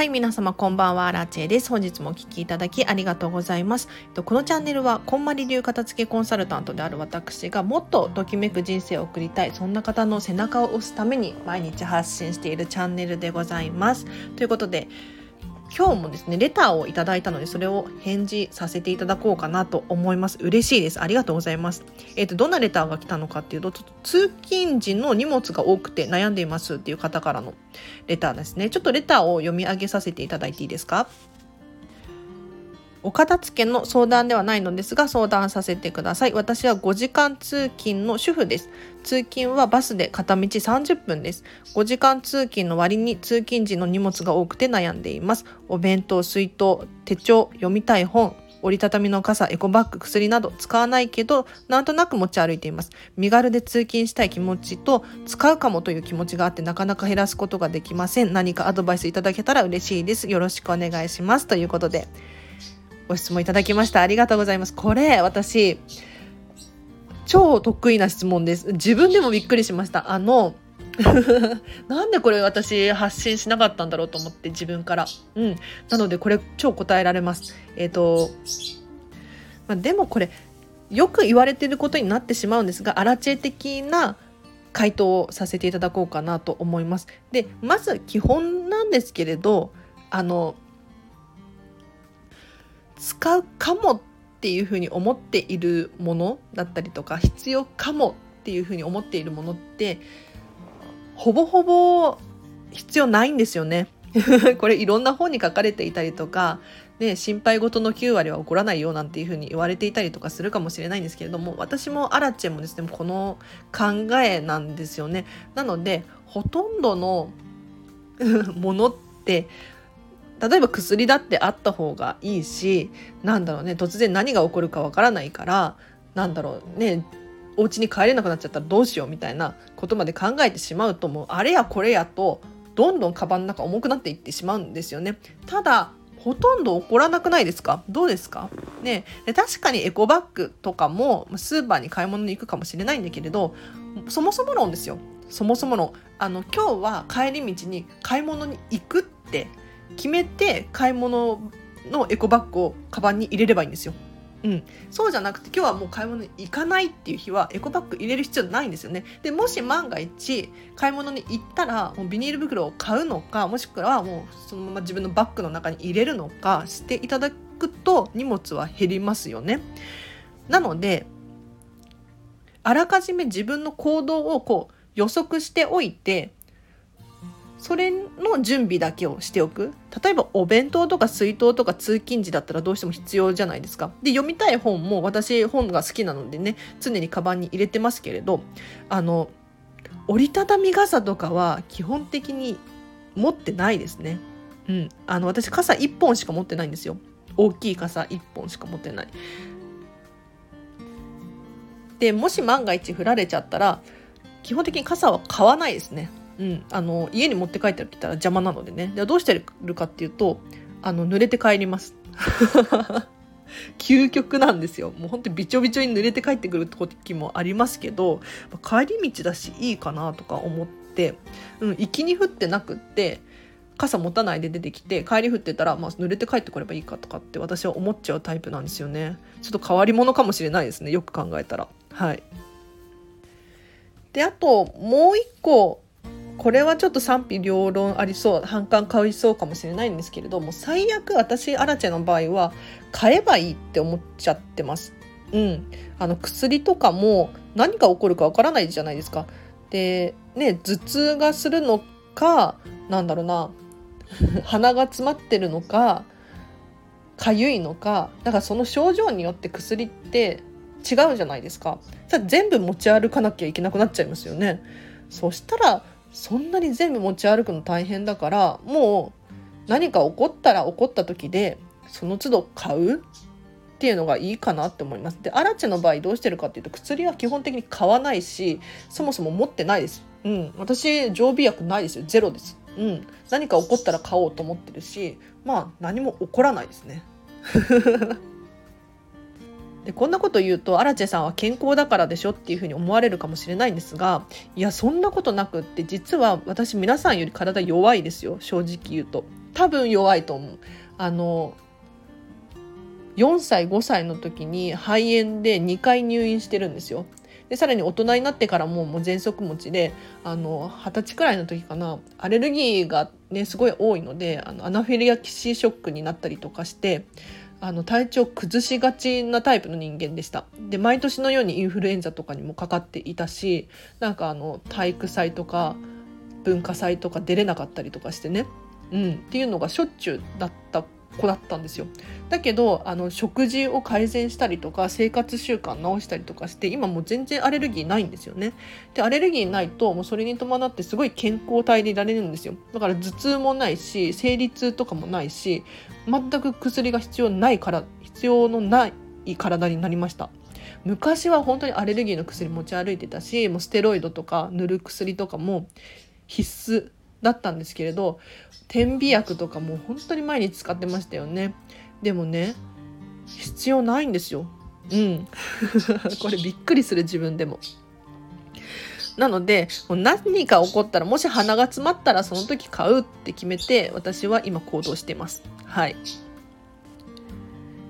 はい、皆様こんばんは、ラチェです。本日もお聴きいただきありがとうございます。このチャンネルは、こんまり流片付けコンサルタントである私がもっとときめく人生を送りたい、そんな方の背中を押すために毎日発信しているチャンネルでございます。ということで、今日もですね、レターをいただいたので、それを返事させていただこうかなと思います。嬉しいです。ありがとうございます。えっ、ー、と、どんなレターが来たのかっていうと、ちょっと通勤時の荷物が多くて悩んでいますっていう方からのレターですね。ちょっとレターを読み上げさせていただいていいですか？お片付けの相談ではないのですが相談させてください。私は5時間通勤の主婦です。通勤はバスで片道30分です。5時間通勤の割に通勤時の荷物が多くて悩んでいます。お弁当、水筒、手帳、読みたい本、折りたたみの傘、エコバッグ、薬など使わないけど、なんとなく持ち歩いています。身軽で通勤したい気持ちと、使うかもという気持ちがあってなかなか減らすことができません。何かアドバイスいただけたら嬉しいです。よろしくお願いします。ということで。ご質問いただきました。ありがとうございます。これ、私、超得意な質問です。自分でもびっくりしました。あの、なんでこれ私発信しなかったんだろうと思って自分から。うん。なのでこれ超答えられます。えっ、ー、と、まあ、でもこれよく言われてることになってしまうんですが、アラチェ的な回答をさせていただこうかなと思います。で、まず基本なんですけれど、あの、使うかもっていうふうに思っているものだったりとか必要かもっていうふうに思っているものってほぼほぼ必要ないんですよね。これいろんな本に書かれていたりとか、ね、心配事の9割は起こらないよなんていうふうに言われていたりとかするかもしれないんですけれども私もアラチェもですねこの考えなんですよね。なのでほとんどの ものって例えば薬だってあった方がいいしなんだろうね突然何が起こるかわからないからなんだろうねお家に帰れなくなっちゃったらどうしようみたいなことまで考えてしまうともうあれやこれやとどんどんカバンの中重くなっていってしまうんですよね。ただほとんど起こらなくないですか？どうですか？ね。確かにエコバッグとかもスーパーに買い物に行くかもしれないんだけれどそもそも論ですよ。そもそものあの今日は帰り道に買い物に行くって決めて買い物のエコバッグをカバンに入れればいいんですよ。うん、そうじゃなくて今日はもう買い物に行かないっていう日はエコバッグ入れる必要ないんですよね。でもし万が一買い物に行ったらもうビニール袋を買うのかもしくはもうそのまま自分のバッグの中に入れるのかしていただくと荷物は減りますよね。なのであらかじめ自分の行動をこう予測しておいてそれの準備だけをしておく。例えばお弁当とか水筒とか通勤時だったらどうしても必要じゃないですか。で読みたい本も私本が好きなのでね常にカバンに入れてますけれどあの折りたたみ傘とかは基本的に持ってないですね。うん。あの私傘1本しか持ってないんですよ。大きい傘1本しか持ってない。でもし万が一降られちゃったら基本的に傘は買わないですね。うん、あの家に持って帰ってきたら邪魔なのでね。でどうしてるかっていうとあの濡れて帰ります。究極なんですよ。もうほんとびちょびちょに濡れて帰ってくる時もありますけど帰り道だしいいかなとか思って、うん、行きに降ってなくって傘持たないで出てきて帰り降ってたら、まあ、濡れて帰ってくればいいかとかって私は思っちゃうタイプなんですよね。ちょっと変わり者かもしれないですねよく考えたら。はい。であともう一個これはちょっと賛否両論ありそう反感買いそうかもしれないんですけれども最悪私アラチェの場合は買えばいいって思っちゃってます。うん、あの薬とかも何が起こるかわからないじゃないですか。でね頭痛がするのかなんだろうな鼻が詰まってるのかかゆいのかだからその症状によって薬って違うじゃないですか。全部持ち歩かなきゃいけなくなっちゃいますよね。そしたらそんなに全部持ち歩くの大変だからもう何か起こったら起こった時でその都度買うっていうのがいいかなって思います。でアラチェの場合どうしてるかっていうと薬は基本的に買わないしそもそも持ってないです。うん、私常備薬ないですよゼロです。うん、何か起こったら買おうと思ってるしまあ何も起こらないですね。でこんなこと言うとアラチェさんは健康だからでしょっていうふうに思われるかもしれないんですがいやそんなことなくって実は私皆さんより体弱いですよ。正直言うと。多分弱いと思う。あの4歳5歳の時に肺炎で2回入院してるんですよ。でさらに大人になってからももう喘息持ちであの二十歳くらいの時かな。アレルギーがねすごい多いのであのアナフィリアキシーショックになったりとかしてあの体調崩しがちなタイプの人間でした。で毎年のようにインフルエンザとかにもかかっていたしなんかあの体育祭とか文化祭とか出れなかったりとかしてね、うん、っていうのがしょっちゅうだった子だったんですよ。だけどあの食事を改善したりとか生活習慣直したりとかして今もう全然アレルギーないんですよね。でアレルギーないともうそれに伴ってすごい健康体でいられるんですよ。だから頭痛もないし生理痛とかもないし全く薬が必要ないから必要のない体になりました。昔は本当にアレルギーの薬持ち歩いてたしもうステロイドとか塗る薬とかも必須だったんですけれど点鼻薬とかも本当に毎日使ってましたよね。でもね必要ないんですよ。うん。これびっくりする自分でも。なのでもう何か起こったらもし鼻が詰まったらその時買うって決めて私は今行動してます。はい。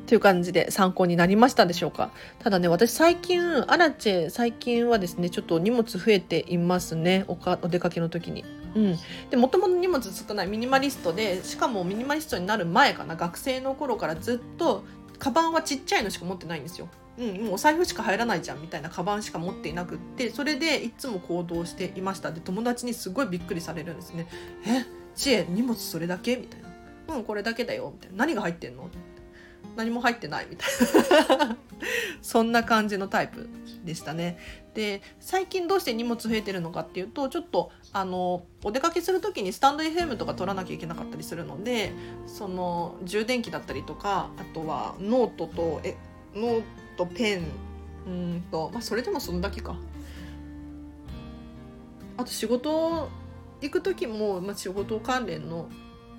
という感じで参考になりましたでしょうか？ただね私最近アラチェ最近はですねちょっと荷物増えていますね。おかお出かけの時に。うん、でもともと荷物少ないミニマリストでしかもミニマリストになる前かな学生の頃からずっとカバンはちっちゃいのしか持ってないんですよ。うん、もうお財布しか入らないじゃんみたいなカバンしか持っていなくってそれでいつも行動していました。で友達にすごいびっくりされるんですね「え？知恵？荷物それだけ?」みたいな「うんこれだけだよ」みたいな「何が入ってんの?」何も入ってないみたいな。そんな感じのタイプでしたね。で最近どうして荷物増えてるのかっていうとちょっとあのお出かけする時にスタンド FM とか取らなきゃいけなかったりするのでその充電器だったりとかあとはノートとえノートペンうんと、まあ、それでもそんだけか。あと仕事行く時も、まあ、仕事関連の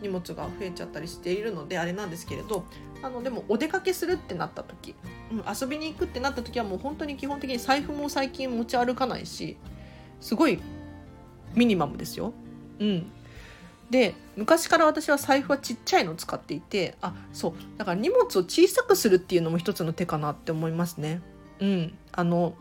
荷物が増えちゃったりしているのであれなんですけれどあのでもお出かけするってなった時、うん、遊びに行くってなった時はもう本当に基本的に財布も最近持ち歩かないしすごいミニマムですよ。うん、で昔から私は財布はちっちゃいのを使っていてあそうだから荷物を小さくするっていうのも一つの手かなって思いますね。うん、あの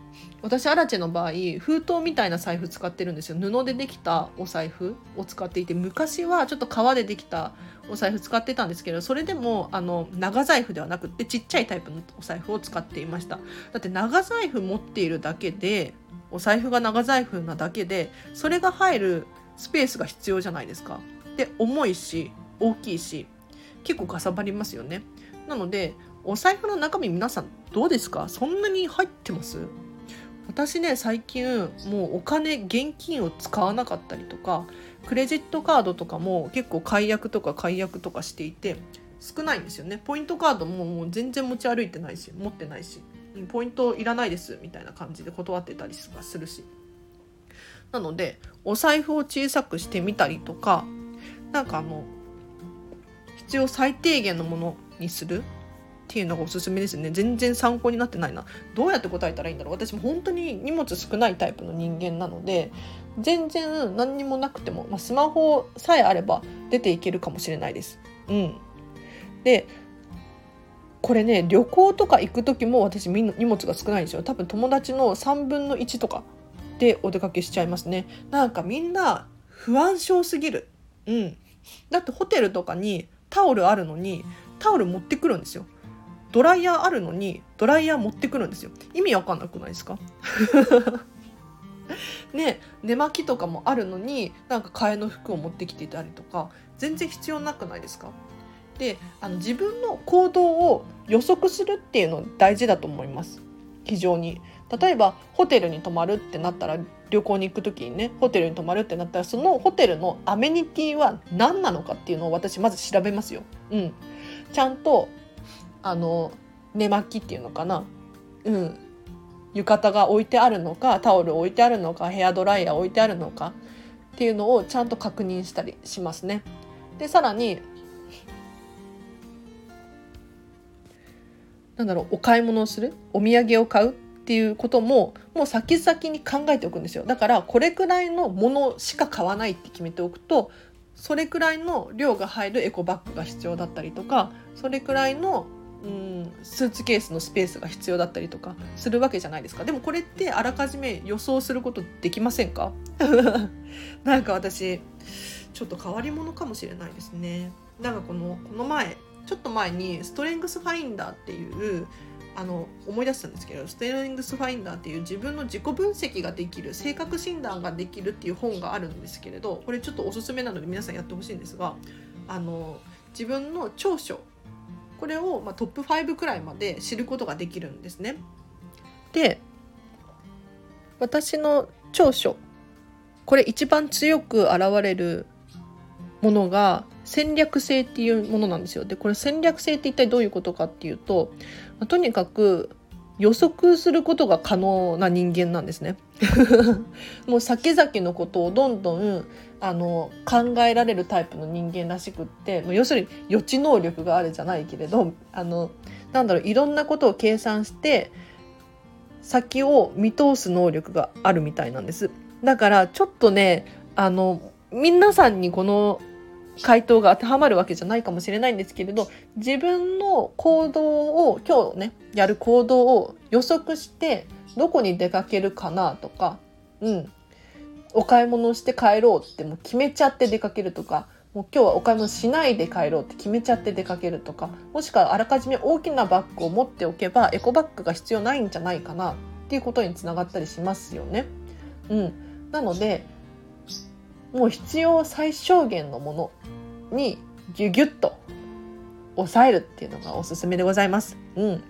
私アラチェの場合封筒みたいな財布使ってるんですよ。布でできたお財布を使っていて昔はちょっと革でできたお財布使ってたんですけどそれでもあの長財布ではなくてちっちゃいタイプのお財布を使っていました。だって長財布持っているだけでお財布が長財布なだけでそれが入るスペースが必要じゃないですか。で重いし大きいし結構かさばりますよね。なのでお財布の中身皆さんどうですか？そんなに入ってます？私ね最近もうお金現金を使わなかったりとかクレジットカードとかも結構解約とか解約とかしていて少ないんですよね。ポイントカードももう全然持ち歩いてないし持ってないしポイントいらないですみたいな感じで断ってたりするし。なのでお財布を小さくしてみたりとかなんかあの必要最低限のものにするっていうのがおすすめですね。全然参考になってないな。どうやって答えたらいいんだろう。私も本当に荷物少ないタイプの人間なので全然何にもなくても、まあ、スマホさえあれば出ていけるかもしれないです。うん。でこれね旅行とか行く時も私荷物が少ないんですよ。多分友達の3分の1とかでお出かけしちゃいますね。なんかみんな不安症すぎる。うん。だってホテルとかにタオルあるのにタオル持ってくるんですよ。ドライヤーあるのにドライヤー持ってくるんですよ。意味わかんなくないですか？ね寝巻きとかもあるのになんか替えの服を持ってきていたりとか全然必要なくないですか？であの自分の行動を予測するっていうの大事だと思います。非常に。例えばホテルに泊まるってなったら旅行に行く時にねホテルに泊まるってなったらそのホテルのアメニティは何なのかっていうのを私まず調べますよ。うん、ちゃんとあの寝巻きっていうのかな？うん。浴衣が置いてあるのかタオル置いてあるのかヘアドライヤー置いてあるのかっていうのをちゃんと確認したりしますね。でさらになんだろうお買い物をする？お土産を買うっていうことももう先々に考えておくんですよ。だからこれくらいのものしか買わないって決めておくとそれくらいの量が入るエコバッグが必要だったりとかそれくらいのうん。スーツケースのスペースが必要だったりとかするわけじゃないですか。でもこれってあらかじめ予想することできませんか？なんか私ちょっと変わり者かもしれないですね。なんかこのこの前ちょっと前にストレングスファインダーっていうあの思い出したんですけどステレングスファインダーっていう自分の自己分析ができる性格診断ができるっていう本があるんですけれどこれちょっとおすすめなので皆さんやってほしいんですがあの自分の長所これを、ま、トップ5くらいまで知ることができるんですね。で私の長所これ一番強く現れるものが戦略性っていうものなんですよ。でこれ戦略性って一体どういうことかっていうと、まあ、とにかく予測することが可能な人間なんですね。もう先々のことをどんどんあの考えられるタイプの人間らしくって要するに予知能力があるじゃないけれどあのなんだろういろんなことを計算して先を見通す能力があるみたいなんです。だからちょっとねあの皆さんにこの回答が当てはまるわけじゃないかもしれないんですけれど自分の行動を今日ねやる行動を予測してどこに出かけるかなとか、うん、お買い物して帰ろうってもう決めちゃって出かけるとかもう今日はお買い物しないで帰ろうって決めちゃって出かけるとかもしくはあらかじめ大きなバッグを持っておけばエコバッグが必要ないんじゃないかなっていうことにつながったりしますよね。うん、なのでもう必要最小限のものにギュギュッと抑えるっていうのがおすすめでございます。うん。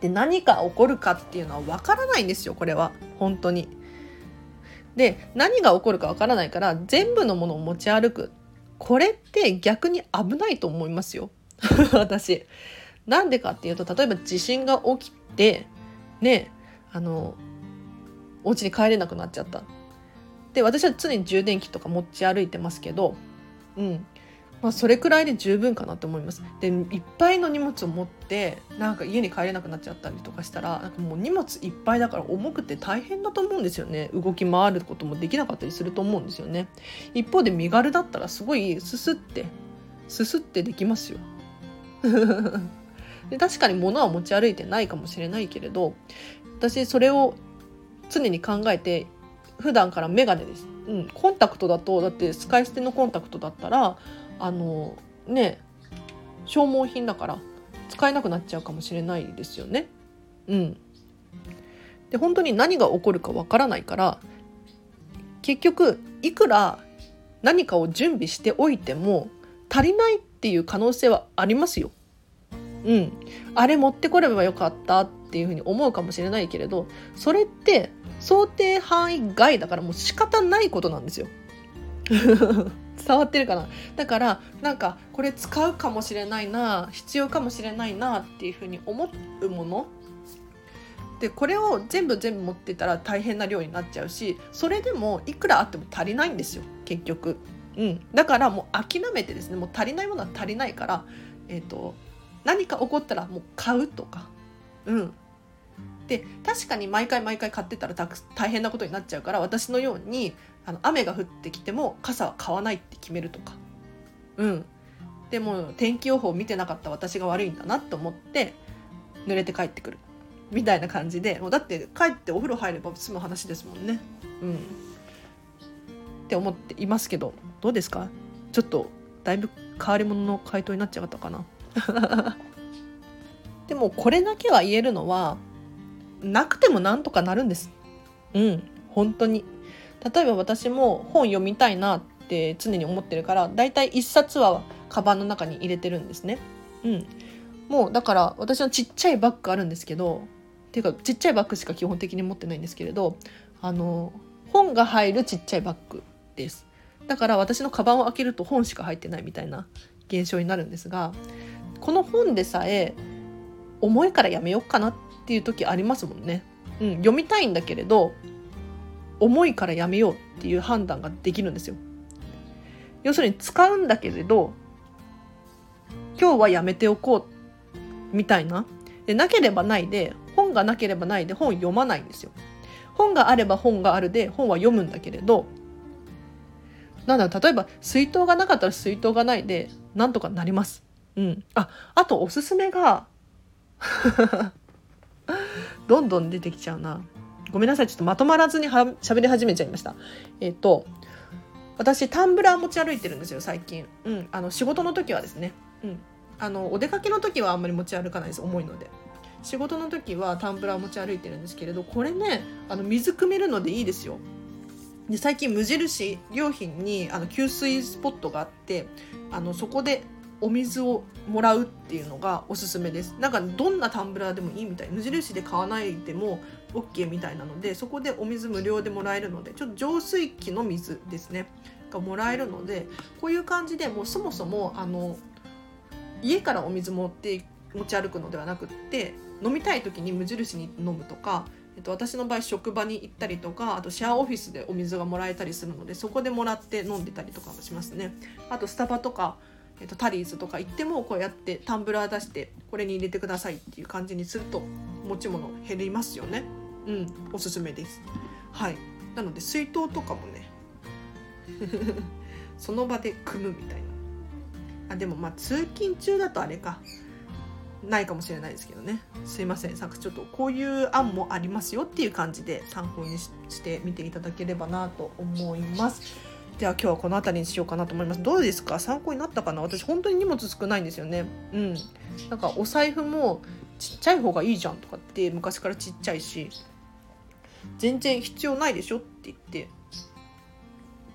で何か起こるかっていうのはわからないんですよこれは本当に。で何が起こるかわからないから全部のものを持ち歩くこれって逆に危ないと思いますよ 私。なんでかっていうと例えば地震が起きてねあのお家に帰れなくなっちゃった。で私は常に充電器とか持ち歩いてますけど、うん、まあ、それくらいで十分かなと思います。でいっぱいの荷物を持ってなんか家に帰れなくなっちゃったりとかしたらなんかもう荷物いっぱいだから重くて大変だと思うんですよね動き回ることもできなかったりすると思うんですよね。一方で身軽だったらすごいすすってすすってできますよ。で確かに物は持ち歩いてないかもしれないけれど私それを常に考えて普段からメガネです。うん、コンタクトだとだって使い捨てのコンタクトだったらあのね消耗品だから使えなくなっちゃうかもしれないですよね。うん、で本当に何が起こるかわからないから結局いくら何かを準備しておいても足りないっていう可能性はありますよ。うん、あれ持ってこればよかったっていうふうに思うかもしれないけれどそれって想定範囲外だからもう仕方ないことなんですよ。伝わってるかな？だからなんかこれ使うかもしれないな必要かもしれないなっていうふうに思うもの？でこれを全部全部持ってたら大変な量になっちゃうしそれでもいくらあっても足りないんですよ結局。うん、だからもう諦めてですねもう足りないものは足りないから、えーと、何か起こったらもう買うとか、うん、で確かに毎回毎回買ってたら大変なことになっちゃうから私のようにあの雨が降ってきても傘は買わないって決めるとか。うん。でも天気予報を見てなかった私が悪いんだなと思って濡れて帰ってくる。みたいな感じでもうだって帰ってお風呂入れば済む話ですもんね。うん。って思っていますけどどうですか？ちょっとだいぶ変わり者の回答になっちゃったかな。でもこれだけは言えるのはなくてもなんとかなるんですうん本当に例えば私も本読みたいなって常に思ってるからだいたい1冊はカバンの中に入れてるんですね。うん、もうだから私のちっちゃいバッグあるんですけどっていうかちっちゃいバッグしか基本的に持ってないんですけれどあの本が入るちっちゃいバッグです。だから私のカバンを開けると本しか入ってないみたいな現象になるんですがこの本でさえ重いからやめようかなっていう時ありますもんね。うん、読みたいんだけれど重いからやめようっていう判断ができるんですよ。要するに使うんだけれど今日はやめておこうみたいなでなければないで本がなければないで本読まないんですよ。本があれば本があるで本は読むんだけれどなんだろう例えば水筒がなかったら水筒がないでなんとかなりますうんああとおすすめが どんどん出てきちゃうな。ごめんなさいちょっとまとまらずには喋り始めちゃいました。えっ、と私タンブラー持ち歩いてるんですよ最近。うんあの仕事の時はですね。うん。あのお出かけの時はあんまり持ち歩かないです重いので。仕事の時はタンブラー持ち歩いてるんですけれどこれねあの水汲めるのでいいですよ。で最近無印良品にあの給水スポットがあってあのそこでお水をもらうっていうのがおすすめです。なんかどんなタンブラーでもいいみたい。無印で買わないでも OK みたいなのでそこでお水無料でもらえるのでちょっと浄水器の水ですね。がもらえるのでこういう感じでもうそもそもあの家からお水持って持ち歩くのではなくって飲みたい時に無印に飲むとか、えっと、私の場合職場に行ったりとかあとシェアオフィスでお水がもらえたりするのでそこでもらって飲んでたりとかもしますね。あとスタバとか、えっと、タリーズとか行ってもこうやってタンブラー出してこれに入れてくださいっていう感じにすると持ち物減りますよね。うんおすすめです。はい。なので水筒とかもね その場で組むみたいな。あでもまあ通勤中だとあれか。ないかもしれないですけどね。すいません。さちょっとこういう案もありますよっていう感じで参考にしてみていただければなと思います。では今日はこの辺りにしようかなと思います。どうですか？参考になったかな？私本当に荷物少ないんですよね。うん。なんかお財布もちっちゃい方がいいじゃんとかって昔からちっちゃいし。全然必要ないでしょって言って。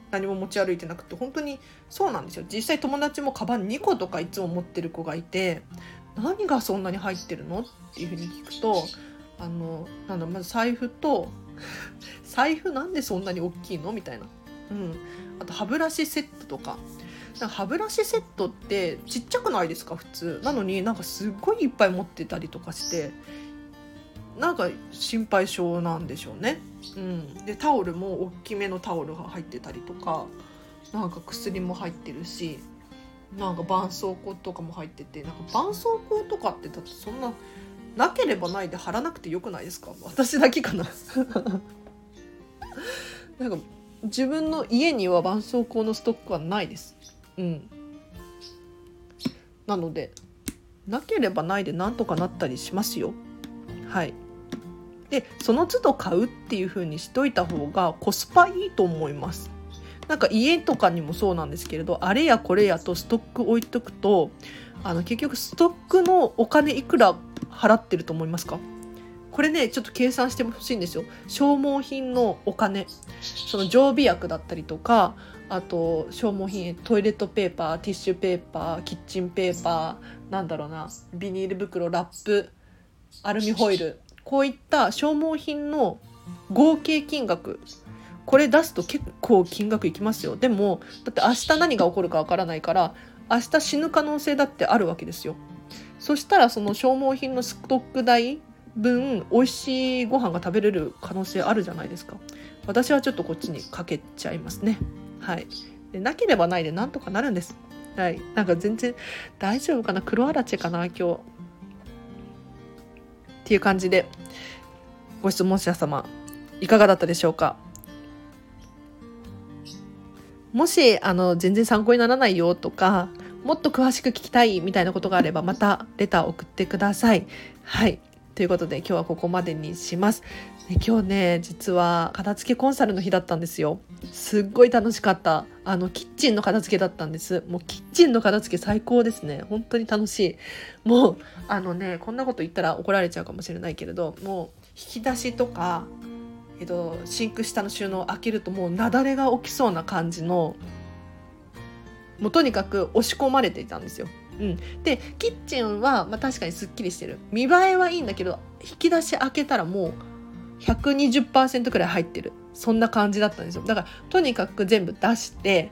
何も持ち歩いてなくて。本当にそうなんですよ。実際友達もカバン2個とかいつも持ってる子がいて何がそんなに入ってるのっていうふうに聞くとあのなんだまず財布と財布なんでそんなに大きいの？みたいな、うん、あと歯ブラシセットとか。か歯ブラシセットってちっちゃくないですか？普通。なのになんかすっごいいっぱい持ってたりとかして。なんか心配性なんでしょうね。うん、でタオルも大きめのタオルが入ってたりとか。なんか薬も入ってるし。なんか絆創膏とかも入ってて。なんか絆創膏とかってだってそんななければないで貼らなくてよくないですか？私だけかな。なんか自分の家には絆創膏のストックはないです。うん。なのでなければないでなんとかなったりしますよ。はい。でその都度買うっていう風にしといた方がコスパいいと思います。なんか家とかにもそうなんですけれどあれやこれやとストック置いとくとあの結局ストックのお金いくら払ってると思いますか？これねちょっと計算してほしいんですよ。消耗品のお金。その常備薬だったりとかあと消耗品トイレットペーパーティッシュペーパーキッチンペーパーなんだろうなビニール袋ラップアルミホイル。こういった消耗品の合計金額。これ出すと結構金額いきますよ。でもだって明日何が起こるかわからないから明日死ぬ可能性だってあるわけですよ。そしたらその消耗品のストック代分美味しいご飯が食べれる可能性あるじゃないですか。私はちょっとこっちにかけちゃいますね。はい。でなければないでなんとかなるんです。はい。なんか全然大丈夫かな？黒あらちかな今日。っていう感じでご質問者様いかがだったでしょうか？もしあの全然参考にならないよとかもっと詳しく聞きたいみたいなことがあればまたレター送ってください。はい。ということで今日はここまでにします。今日ね実は片付けコンサルの日だったんですよ。すっごい楽しかった。あのキッチンの片付けだったんです。もうキッチンの片付け最高ですね。本当に楽しい。もうあのねこんなこと言ったら怒られちゃうかもしれないけれどもう引き出しとかえっと、シンク下の収納を開けるともう雪崩が起きそうな感じのもうとにかく押し込まれていたんですよ。うん、でキッチンは、まあ、確かにすっきりしてる。見栄えはいいんだけど引き出し開けたらもう120%くらい入ってる。そんな感じだったんですよ。だからとにかく全部出して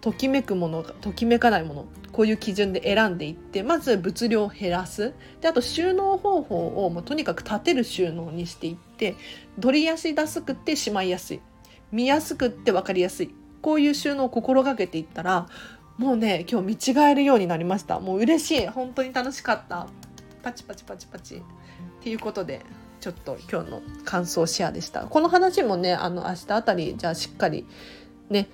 ときめくものときめかないものこういう基準で選んでいってまず物量を減らす。であと収納方法をもうとにかく立てる収納にしていって取りやすいすくってしまいやすい。見やすくって分かりやすい。こういう収納を心がけていったらもうね今日見違えるようになりました。もう嬉しい。本当に楽しかった。パチパチパチパチ。っていうことでちょっと今日の感想シェアでした。この話もねあの明日あたりじゃあしっかりね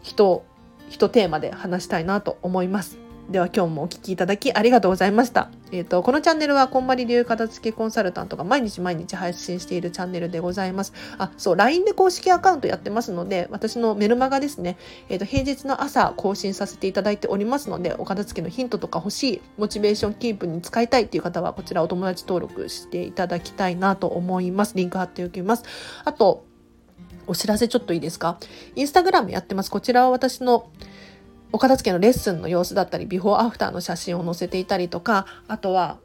人一テーマで話したいなと思います。では今日もお聴きいただきありがとうございました。えっ、ー、と、このチャンネルはこんまり流片付けコンサルタントが毎日毎日配信しているチャンネルでございます。あ、そう、LINE で公式アカウントやってますので、私のメルマガですね、えっ、ー、と、平日の朝更新させていただいておりますので、お片付けのヒントとか欲しい、モチベーションキープに使いたいっていう方は、こちらお友達登録していただきたいなと思います。リンク貼っておきます。あと、お知らせちょっといいですか？インスタグラムやってます。こちらは私のお片付けのレッスンの様子だったりビフォーアフターの写真を載せていたりとかあとは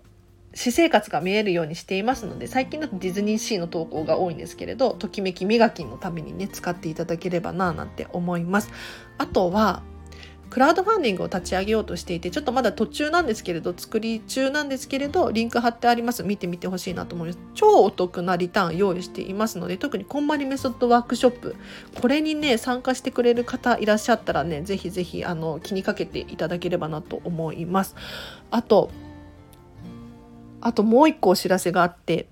私生活が見えるようにしていますので最近だとディズニーシーの投稿が多いんですけれどときめき磨きのためにね使っていただければななんて思います。あとはクラウドファンディングを立ち上げようとしていてちょっとまだ途中なんですけれど作り中なんですけれどリンク貼ってあります。見てみてほしいなと思います。超お得なリターン用意していますので特にこんまりメソッドワークショップ。これにね参加してくれる方いらっしゃったらねぜひぜひあの気にかけていただければなと思います。あとあともう一個お知らせがあって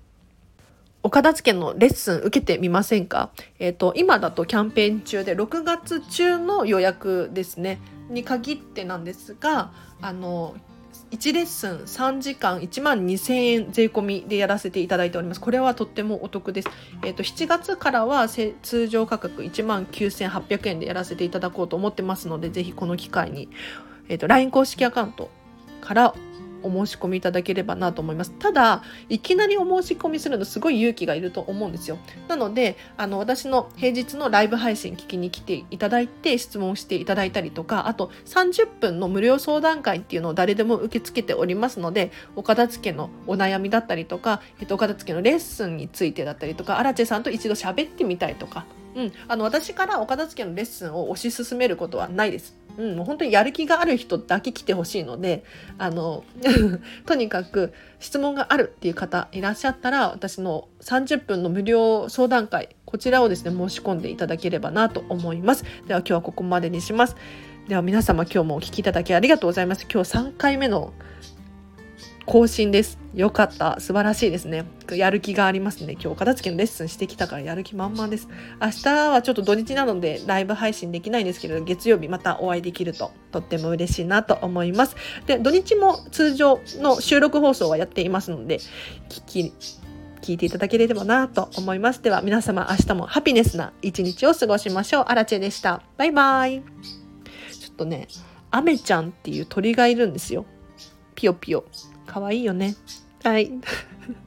お片付けのレッスン受けてみませんか？えっ、ー、と、今だとキャンペーン中で6月中の予約ですね。に限ってなんですがあの1レッスン3時間1万2000円税込みでやらせていただいております。これはとってもお得です。えっ、ー、と、7月からは通常価格1万9800円でやらせていただこうと思ってますので、ぜひこの機会に、えっ、ー、と、LINE 公式アカウントからお申し込みいただければなと思います。ただ、いきなりお申し込みするのすごい勇気がいると思うんですよ。なので、あの、私の平日のライブ配信聞きに来ていただいて質問していただいたりとか、あと30分の無料相談会っていうのを誰でも受け付けておりますので、お片付けのお悩みだったりとか、えっと、お片付けのレッスンについてだったりとか、アラチェさんと一度喋ってみたいとか、うん、あの私からお片付けのレッスンを推し進めることはないです。うん、もう本当にやる気がある人だけ来てほしいのであの とにかく質問があるっていう方いらっしゃったら私の30分の無料相談会こちらをですね申し込んでいただければなと思います。では今日はここまでにします。では皆様今日もお聴きいただきありがとうございます。今日3回目の更新です。よかった。素晴らしいですね。やる気がありますね。今日片付けのレッスンしてきたからやる気満々です。明日はちょっと土日なのでライブ配信できないんですけれど、月曜日またお会いできるととっても嬉しいなと思います。で、土日も通常の収録放送はやっていますので、聞き、聞いていただければなと思います。では皆様明日もハピネスな一日を過ごしましょう。アラチェでした。バイバイ。ちょっとね、アメちゃんっていう鳥がいるんですよ。ピヨピヨ。かわいいよね。はい。